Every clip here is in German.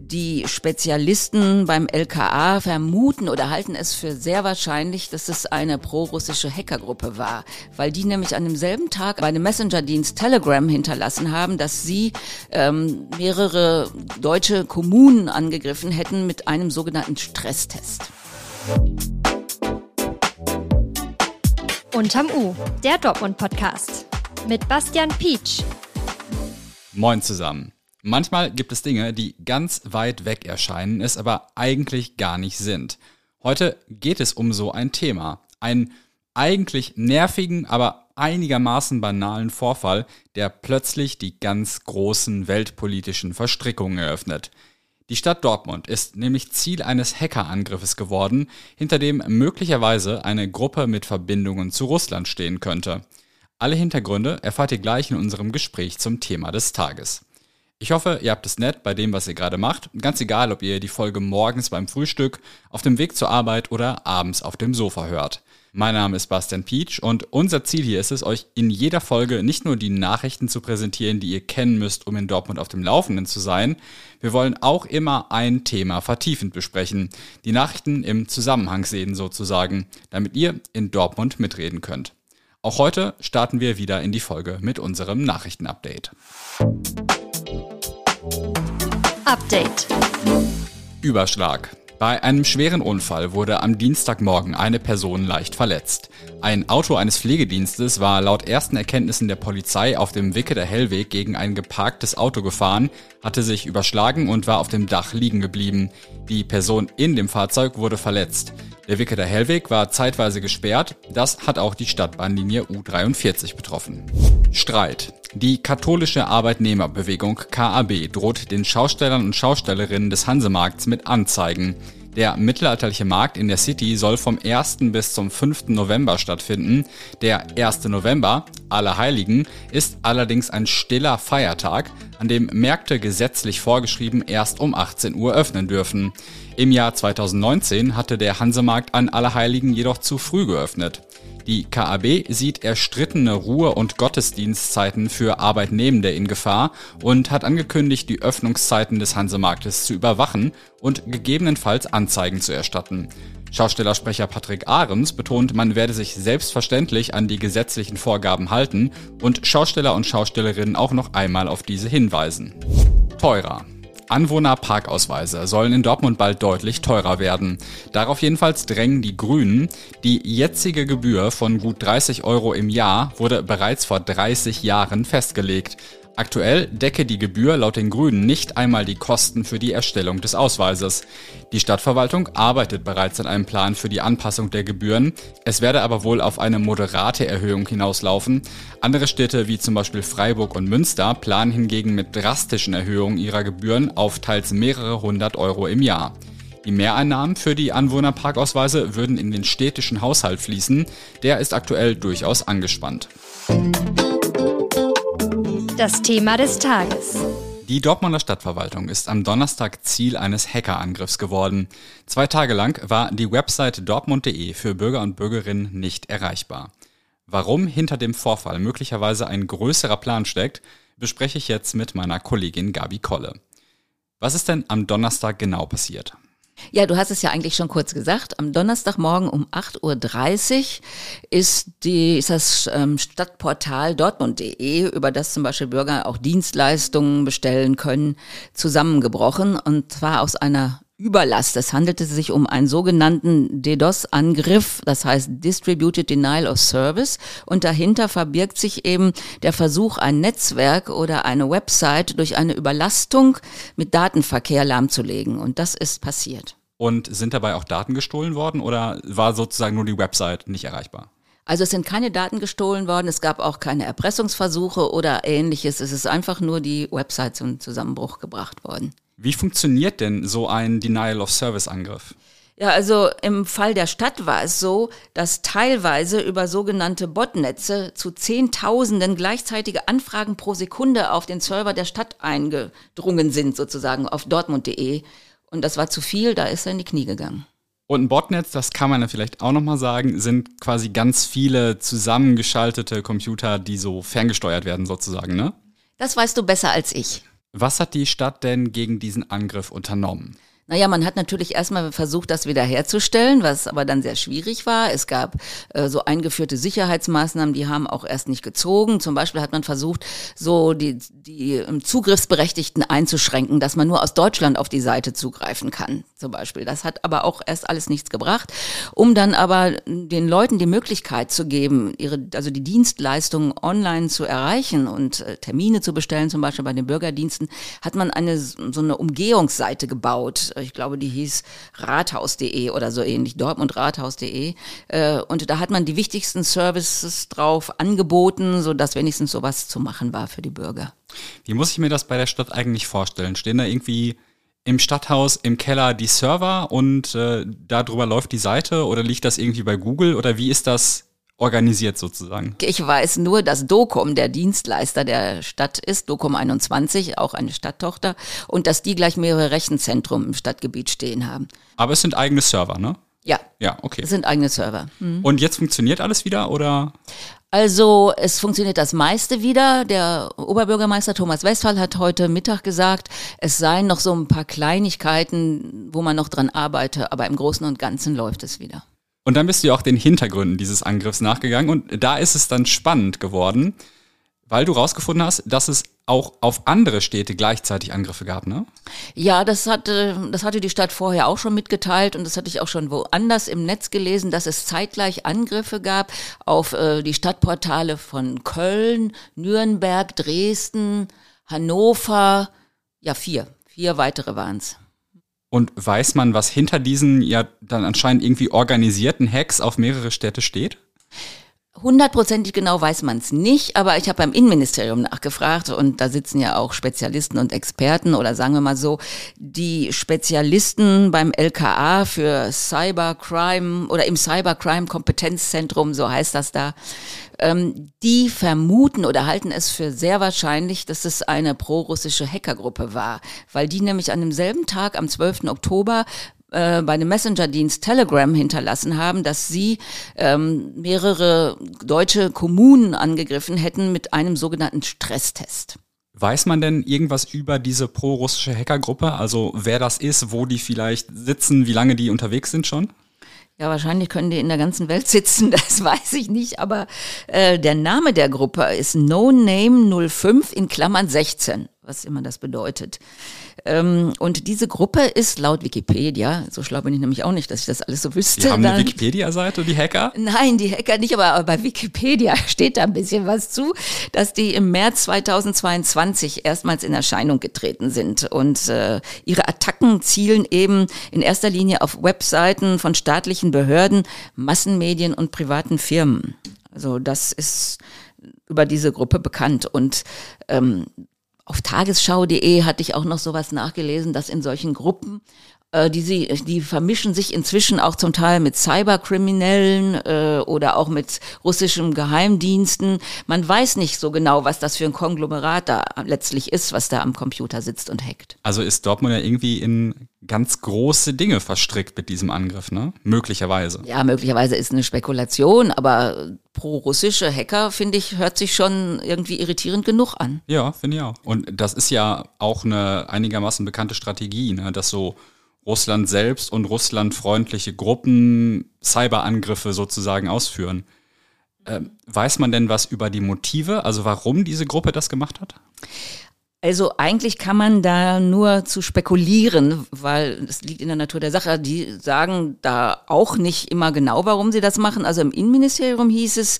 Die Spezialisten beim LKA vermuten oder halten es für sehr wahrscheinlich, dass es eine prorussische Hackergruppe war, weil die nämlich an demselben Tag bei dem Messenger-Dienst Telegram hinterlassen haben, dass sie ähm, mehrere deutsche Kommunen angegriffen hätten mit einem sogenannten Stresstest. Unterm U, der Dortmund-Podcast mit Bastian Pietsch. Moin zusammen. Manchmal gibt es Dinge, die ganz weit weg erscheinen, es aber eigentlich gar nicht sind. Heute geht es um so ein Thema. Einen eigentlich nervigen, aber einigermaßen banalen Vorfall, der plötzlich die ganz großen weltpolitischen Verstrickungen eröffnet. Die Stadt Dortmund ist nämlich Ziel eines Hackerangriffes geworden, hinter dem möglicherweise eine Gruppe mit Verbindungen zu Russland stehen könnte. Alle Hintergründe erfahrt ihr gleich in unserem Gespräch zum Thema des Tages. Ich hoffe, ihr habt es nett bei dem, was ihr gerade macht. Ganz egal, ob ihr die Folge morgens beim Frühstück, auf dem Weg zur Arbeit oder abends auf dem Sofa hört. Mein Name ist Bastian Peach und unser Ziel hier ist es, euch in jeder Folge nicht nur die Nachrichten zu präsentieren, die ihr kennen müsst, um in Dortmund auf dem Laufenden zu sein. Wir wollen auch immer ein Thema vertiefend besprechen, die Nachrichten im Zusammenhang sehen sozusagen, damit ihr in Dortmund mitreden könnt. Auch heute starten wir wieder in die Folge mit unserem Nachrichtenupdate. Update. Überschlag. Bei einem schweren Unfall wurde am Dienstagmorgen eine Person leicht verletzt. Ein Auto eines Pflegedienstes war laut ersten Erkenntnissen der Polizei auf dem Wicke der Hellweg gegen ein geparktes Auto gefahren, hatte sich überschlagen und war auf dem Dach liegen geblieben. Die Person in dem Fahrzeug wurde verletzt. Der Wicke der Hellweg war zeitweise gesperrt. Das hat auch die Stadtbahnlinie U43 betroffen. Streit. Die katholische Arbeitnehmerbewegung KAB droht den Schaustellern und Schaustellerinnen des Hansemarkts mit Anzeigen. Der mittelalterliche Markt in der City soll vom 1. bis zum 5. November stattfinden. Der 1. November, Allerheiligen, ist allerdings ein stiller Feiertag, an dem Märkte gesetzlich vorgeschrieben erst um 18 Uhr öffnen dürfen. Im Jahr 2019 hatte der Hansemarkt an Allerheiligen jedoch zu früh geöffnet. Die KAB sieht erstrittene Ruhe- und Gottesdienstzeiten für Arbeitnehmende in Gefahr und hat angekündigt, die Öffnungszeiten des Hansemarktes zu überwachen und gegebenenfalls Anzeigen zu erstatten. Schaustellersprecher Patrick Ahrens betont, man werde sich selbstverständlich an die gesetzlichen Vorgaben halten und Schausteller und Schaustellerinnen auch noch einmal auf diese hinweisen. Teurer. Anwohnerparkausweise sollen in Dortmund bald deutlich teurer werden. Darauf jedenfalls drängen die Grünen. Die jetzige Gebühr von gut 30 Euro im Jahr wurde bereits vor 30 Jahren festgelegt. Aktuell decke die Gebühr laut den Grünen nicht einmal die Kosten für die Erstellung des Ausweises. Die Stadtverwaltung arbeitet bereits an einem Plan für die Anpassung der Gebühren. Es werde aber wohl auf eine moderate Erhöhung hinauslaufen. Andere Städte wie zum Beispiel Freiburg und Münster planen hingegen mit drastischen Erhöhungen ihrer Gebühren auf teils mehrere hundert Euro im Jahr. Die Mehreinnahmen für die Anwohnerparkausweise würden in den städtischen Haushalt fließen. Der ist aktuell durchaus angespannt. Das Thema des Tages. Die Dortmunder Stadtverwaltung ist am Donnerstag Ziel eines Hackerangriffs geworden. Zwei Tage lang war die Website dortmund.de für Bürger und Bürgerinnen nicht erreichbar. Warum hinter dem Vorfall möglicherweise ein größerer Plan steckt, bespreche ich jetzt mit meiner Kollegin Gabi Kolle. Was ist denn am Donnerstag genau passiert? Ja, du hast es ja eigentlich schon kurz gesagt. Am Donnerstagmorgen um 8.30 Uhr ist, die, ist das ähm, Stadtportal dortmund.de, über das zum Beispiel Bürger auch Dienstleistungen bestellen können, zusammengebrochen. Und zwar aus einer Überlast. Es handelte sich um einen sogenannten DDoS-Angriff, das heißt Distributed Denial of Service. Und dahinter verbirgt sich eben der Versuch, ein Netzwerk oder eine Website durch eine Überlastung mit Datenverkehr lahmzulegen. Und das ist passiert. Und sind dabei auch Daten gestohlen worden oder war sozusagen nur die Website nicht erreichbar? Also es sind keine Daten gestohlen worden, es gab auch keine Erpressungsversuche oder ähnliches. Es ist einfach nur die Website zum Zusammenbruch gebracht worden. Wie funktioniert denn so ein Denial of Service Angriff? Ja, also im Fall der Stadt war es so, dass teilweise über sogenannte Botnetze zu Zehntausenden gleichzeitige Anfragen pro Sekunde auf den Server der Stadt eingedrungen sind, sozusagen auf dortmund.de. Und das war zu viel, da ist er in die Knie gegangen. Und ein Botnetz, das kann man ja vielleicht auch nochmal sagen, sind quasi ganz viele zusammengeschaltete Computer, die so ferngesteuert werden sozusagen, ne? Das weißt du besser als ich. Was hat die Stadt denn gegen diesen Angriff unternommen? Naja, man hat natürlich erstmal versucht, das wiederherzustellen, was aber dann sehr schwierig war. Es gab äh, so eingeführte Sicherheitsmaßnahmen, die haben auch erst nicht gezogen. Zum Beispiel hat man versucht, so die, die ähm, Zugriffsberechtigten einzuschränken, dass man nur aus Deutschland auf die Seite zugreifen kann, zum Beispiel. Das hat aber auch erst alles nichts gebracht. Um dann aber den Leuten die Möglichkeit zu geben, ihre, also die Dienstleistungen online zu erreichen und äh, Termine zu bestellen, zum Beispiel bei den Bürgerdiensten, hat man eine so eine Umgehungsseite gebaut ich glaube, die hieß rathaus.de oder so ähnlich, dortmundrathaus.de. Äh, und da hat man die wichtigsten Services drauf angeboten, sodass wenigstens sowas zu machen war für die Bürger. Wie muss ich mir das bei der Stadt eigentlich vorstellen? Stehen da irgendwie im Stadthaus im Keller die Server und äh, darüber läuft die Seite oder liegt das irgendwie bei Google oder wie ist das organisiert sozusagen? Ich weiß nur, dass Docom der Dienstleister der Stadt ist, Docom 21, auch eine Stadttochter, und dass die gleich mehrere Rechenzentren im Stadtgebiet stehen haben. Aber es sind eigene Server, ne? Ja. Ja, okay. Es sind eigene Server. Mhm. Und jetzt funktioniert alles wieder oder? Also es funktioniert das meiste wieder. Der Oberbürgermeister Thomas Westphal hat heute Mittag gesagt, es seien noch so ein paar Kleinigkeiten, wo man noch dran arbeite, aber im Großen und Ganzen läuft es wieder. Und dann bist du ja auch den Hintergründen dieses Angriffs nachgegangen und da ist es dann spannend geworden, weil du rausgefunden hast, dass es auch auf andere Städte gleichzeitig Angriffe gab, ne? Ja, das hatte, das hatte die Stadt vorher auch schon mitgeteilt und das hatte ich auch schon woanders im Netz gelesen, dass es zeitgleich Angriffe gab auf äh, die Stadtportale von Köln, Nürnberg, Dresden, Hannover, ja vier, vier weitere waren es. Und weiß man, was hinter diesen ja dann anscheinend irgendwie organisierten Hacks auf mehrere Städte steht? Hundertprozentig genau weiß man es nicht, aber ich habe beim Innenministerium nachgefragt und da sitzen ja auch Spezialisten und Experten oder sagen wir mal so, die Spezialisten beim LKA für Cybercrime oder im Cybercrime Kompetenzzentrum, so heißt das da, ähm, die vermuten oder halten es für sehr wahrscheinlich, dass es eine prorussische Hackergruppe war, weil die nämlich an demselben Tag am 12. Oktober äh, bei dem Messenger-Dienst Telegram hinterlassen haben, dass sie ähm, mehrere deutsche Kommunen angegriffen hätten mit einem sogenannten Stresstest. Weiß man denn irgendwas über diese pro-russische Hackergruppe? Also wer das ist, wo die vielleicht sitzen, wie lange die unterwegs sind schon? Ja, wahrscheinlich können die in der ganzen Welt sitzen, das weiß ich nicht, aber äh, der Name der Gruppe ist No Name 05 in Klammern 16, was immer das bedeutet. Ähm, und diese Gruppe ist laut Wikipedia, so schlau bin ich nämlich auch nicht, dass ich das alles so wüsste. Die haben eine Wikipedia-Seite, die Hacker? Nein, die Hacker nicht, aber bei Wikipedia steht da ein bisschen was zu, dass die im März 2022 erstmals in Erscheinung getreten sind. Und äh, ihre Attacken zielen eben in erster Linie auf Webseiten von staatlichen Behörden, Massenmedien und privaten Firmen. Also das ist über diese Gruppe bekannt. Und ähm, auf tagesschau.de hatte ich auch noch sowas nachgelesen, dass in solchen Gruppen die, sie, die vermischen sich inzwischen auch zum Teil mit Cyberkriminellen äh, oder auch mit russischen Geheimdiensten. Man weiß nicht so genau, was das für ein Konglomerat da letztlich ist, was da am Computer sitzt und hackt. Also ist Dortmund ja irgendwie in ganz große Dinge verstrickt mit diesem Angriff, ne? Möglicherweise. Ja, möglicherweise ist eine Spekulation, aber pro-russische Hacker, finde ich, hört sich schon irgendwie irritierend genug an. Ja, finde ich auch. Und das ist ja auch eine einigermaßen bekannte Strategie, ne? dass so Russland selbst und russlandfreundliche Gruppen Cyberangriffe sozusagen ausführen. Ähm, weiß man denn was über die Motive, also warum diese Gruppe das gemacht hat? Also eigentlich kann man da nur zu spekulieren, weil es liegt in der Natur der Sache. Die sagen da auch nicht immer genau, warum sie das machen. Also im Innenministerium hieß es,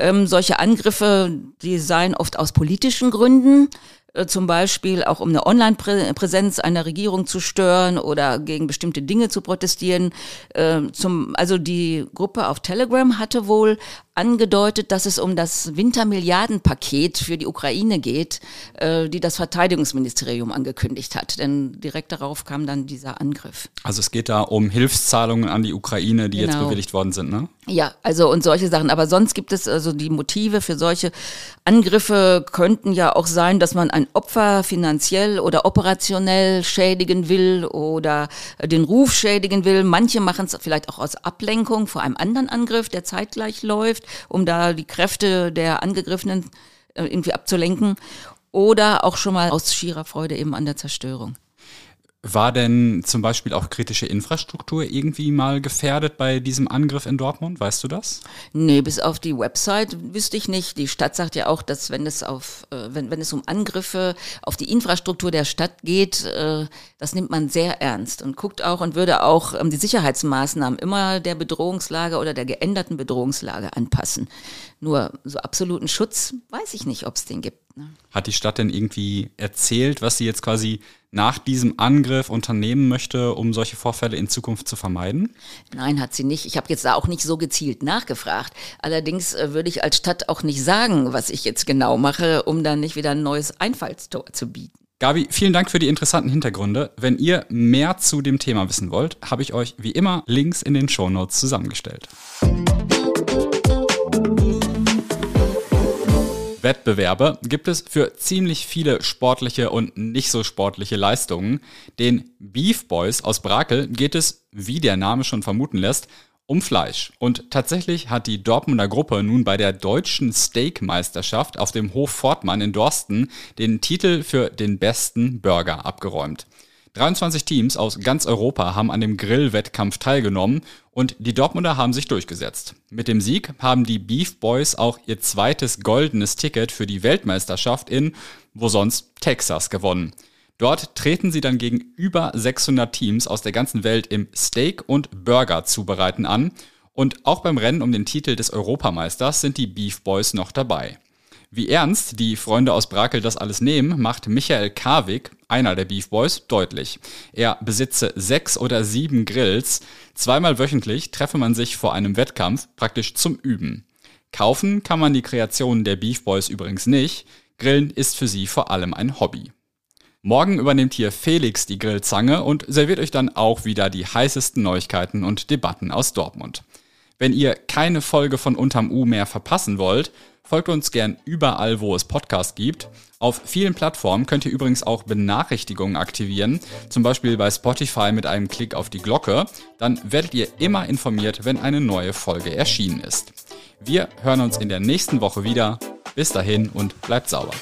ähm, solche Angriffe, die seien oft aus politischen Gründen. Äh, zum Beispiel auch um eine Online-Präsenz einer Regierung zu stören oder gegen bestimmte Dinge zu protestieren. Äh, zum, also die Gruppe auf Telegram hatte wohl angedeutet, dass es um das Wintermilliardenpaket für die Ukraine geht, äh, die das Verteidigungsministerium angekündigt hat. Denn direkt darauf kam dann dieser Angriff. Also es geht da um Hilfszahlungen an die Ukraine, die genau. jetzt bewilligt worden sind, ne? Ja, also und solche Sachen. Aber sonst gibt es also die Motive für solche Angriffe könnten ja auch sein, dass man ein Opfer finanziell oder operationell schädigen will oder den Ruf schädigen will. Manche machen es vielleicht auch aus Ablenkung vor einem anderen Angriff, der zeitgleich läuft um da die Kräfte der Angegriffenen äh, irgendwie abzulenken. oder auch schon mal aus schierer Freude eben an der Zerstörung. War denn zum Beispiel auch kritische Infrastruktur irgendwie mal gefährdet bei diesem Angriff in Dortmund? Weißt du das? Nee, bis auf die Website wüsste ich nicht. Die Stadt sagt ja auch, dass wenn es auf, äh, wenn, wenn es um Angriffe auf die Infrastruktur der Stadt geht, äh, das nimmt man sehr ernst und guckt auch und würde auch ähm, die Sicherheitsmaßnahmen immer der Bedrohungslage oder der geänderten Bedrohungslage anpassen. Nur so absoluten Schutz weiß ich nicht, ob es den gibt. Ne? Hat die Stadt denn irgendwie erzählt, was sie jetzt quasi nach diesem Angriff unternehmen möchte, um solche Vorfälle in Zukunft zu vermeiden? Nein, hat sie nicht. Ich habe jetzt da auch nicht so gezielt nachgefragt. Allerdings äh, würde ich als Stadt auch nicht sagen, was ich jetzt genau mache, um dann nicht wieder ein neues Einfallstor zu bieten. Gabi, vielen Dank für die interessanten Hintergründe. Wenn ihr mehr zu dem Thema wissen wollt, habe ich euch wie immer Links in den Shownotes zusammengestellt. Wettbewerbe gibt es für ziemlich viele sportliche und nicht so sportliche Leistungen. Den Beef Boys aus Brakel geht es, wie der Name schon vermuten lässt, um Fleisch. Und tatsächlich hat die Dortmunder Gruppe nun bei der deutschen Steakmeisterschaft auf dem Hof Fortmann in Dorsten den Titel für den besten Burger abgeräumt. 23 Teams aus ganz Europa haben an dem Grillwettkampf teilgenommen und die Dortmunder haben sich durchgesetzt. Mit dem Sieg haben die Beef Boys auch ihr zweites goldenes Ticket für die Weltmeisterschaft in, wo sonst, Texas gewonnen. Dort treten sie dann gegen über 600 Teams aus der ganzen Welt im Steak- und Burger-Zubereiten an. Und auch beim Rennen um den Titel des Europameisters sind die Beef Boys noch dabei. Wie ernst die Freunde aus Brakel das alles nehmen, macht Michael Karwig, einer der Beef Boys, deutlich. Er besitze sechs oder sieben Grills. Zweimal wöchentlich treffe man sich vor einem Wettkampf praktisch zum Üben. Kaufen kann man die Kreationen der Beef Boys übrigens nicht. Grillen ist für sie vor allem ein Hobby. Morgen übernimmt hier Felix die Grillzange und serviert euch dann auch wieder die heißesten Neuigkeiten und Debatten aus Dortmund. Wenn ihr keine Folge von Unterm U mehr verpassen wollt, folgt uns gern überall, wo es Podcasts gibt. Auf vielen Plattformen könnt ihr übrigens auch Benachrichtigungen aktivieren, zum Beispiel bei Spotify mit einem Klick auf die Glocke. Dann werdet ihr immer informiert, wenn eine neue Folge erschienen ist. Wir hören uns in der nächsten Woche wieder. Bis dahin und bleibt sauber.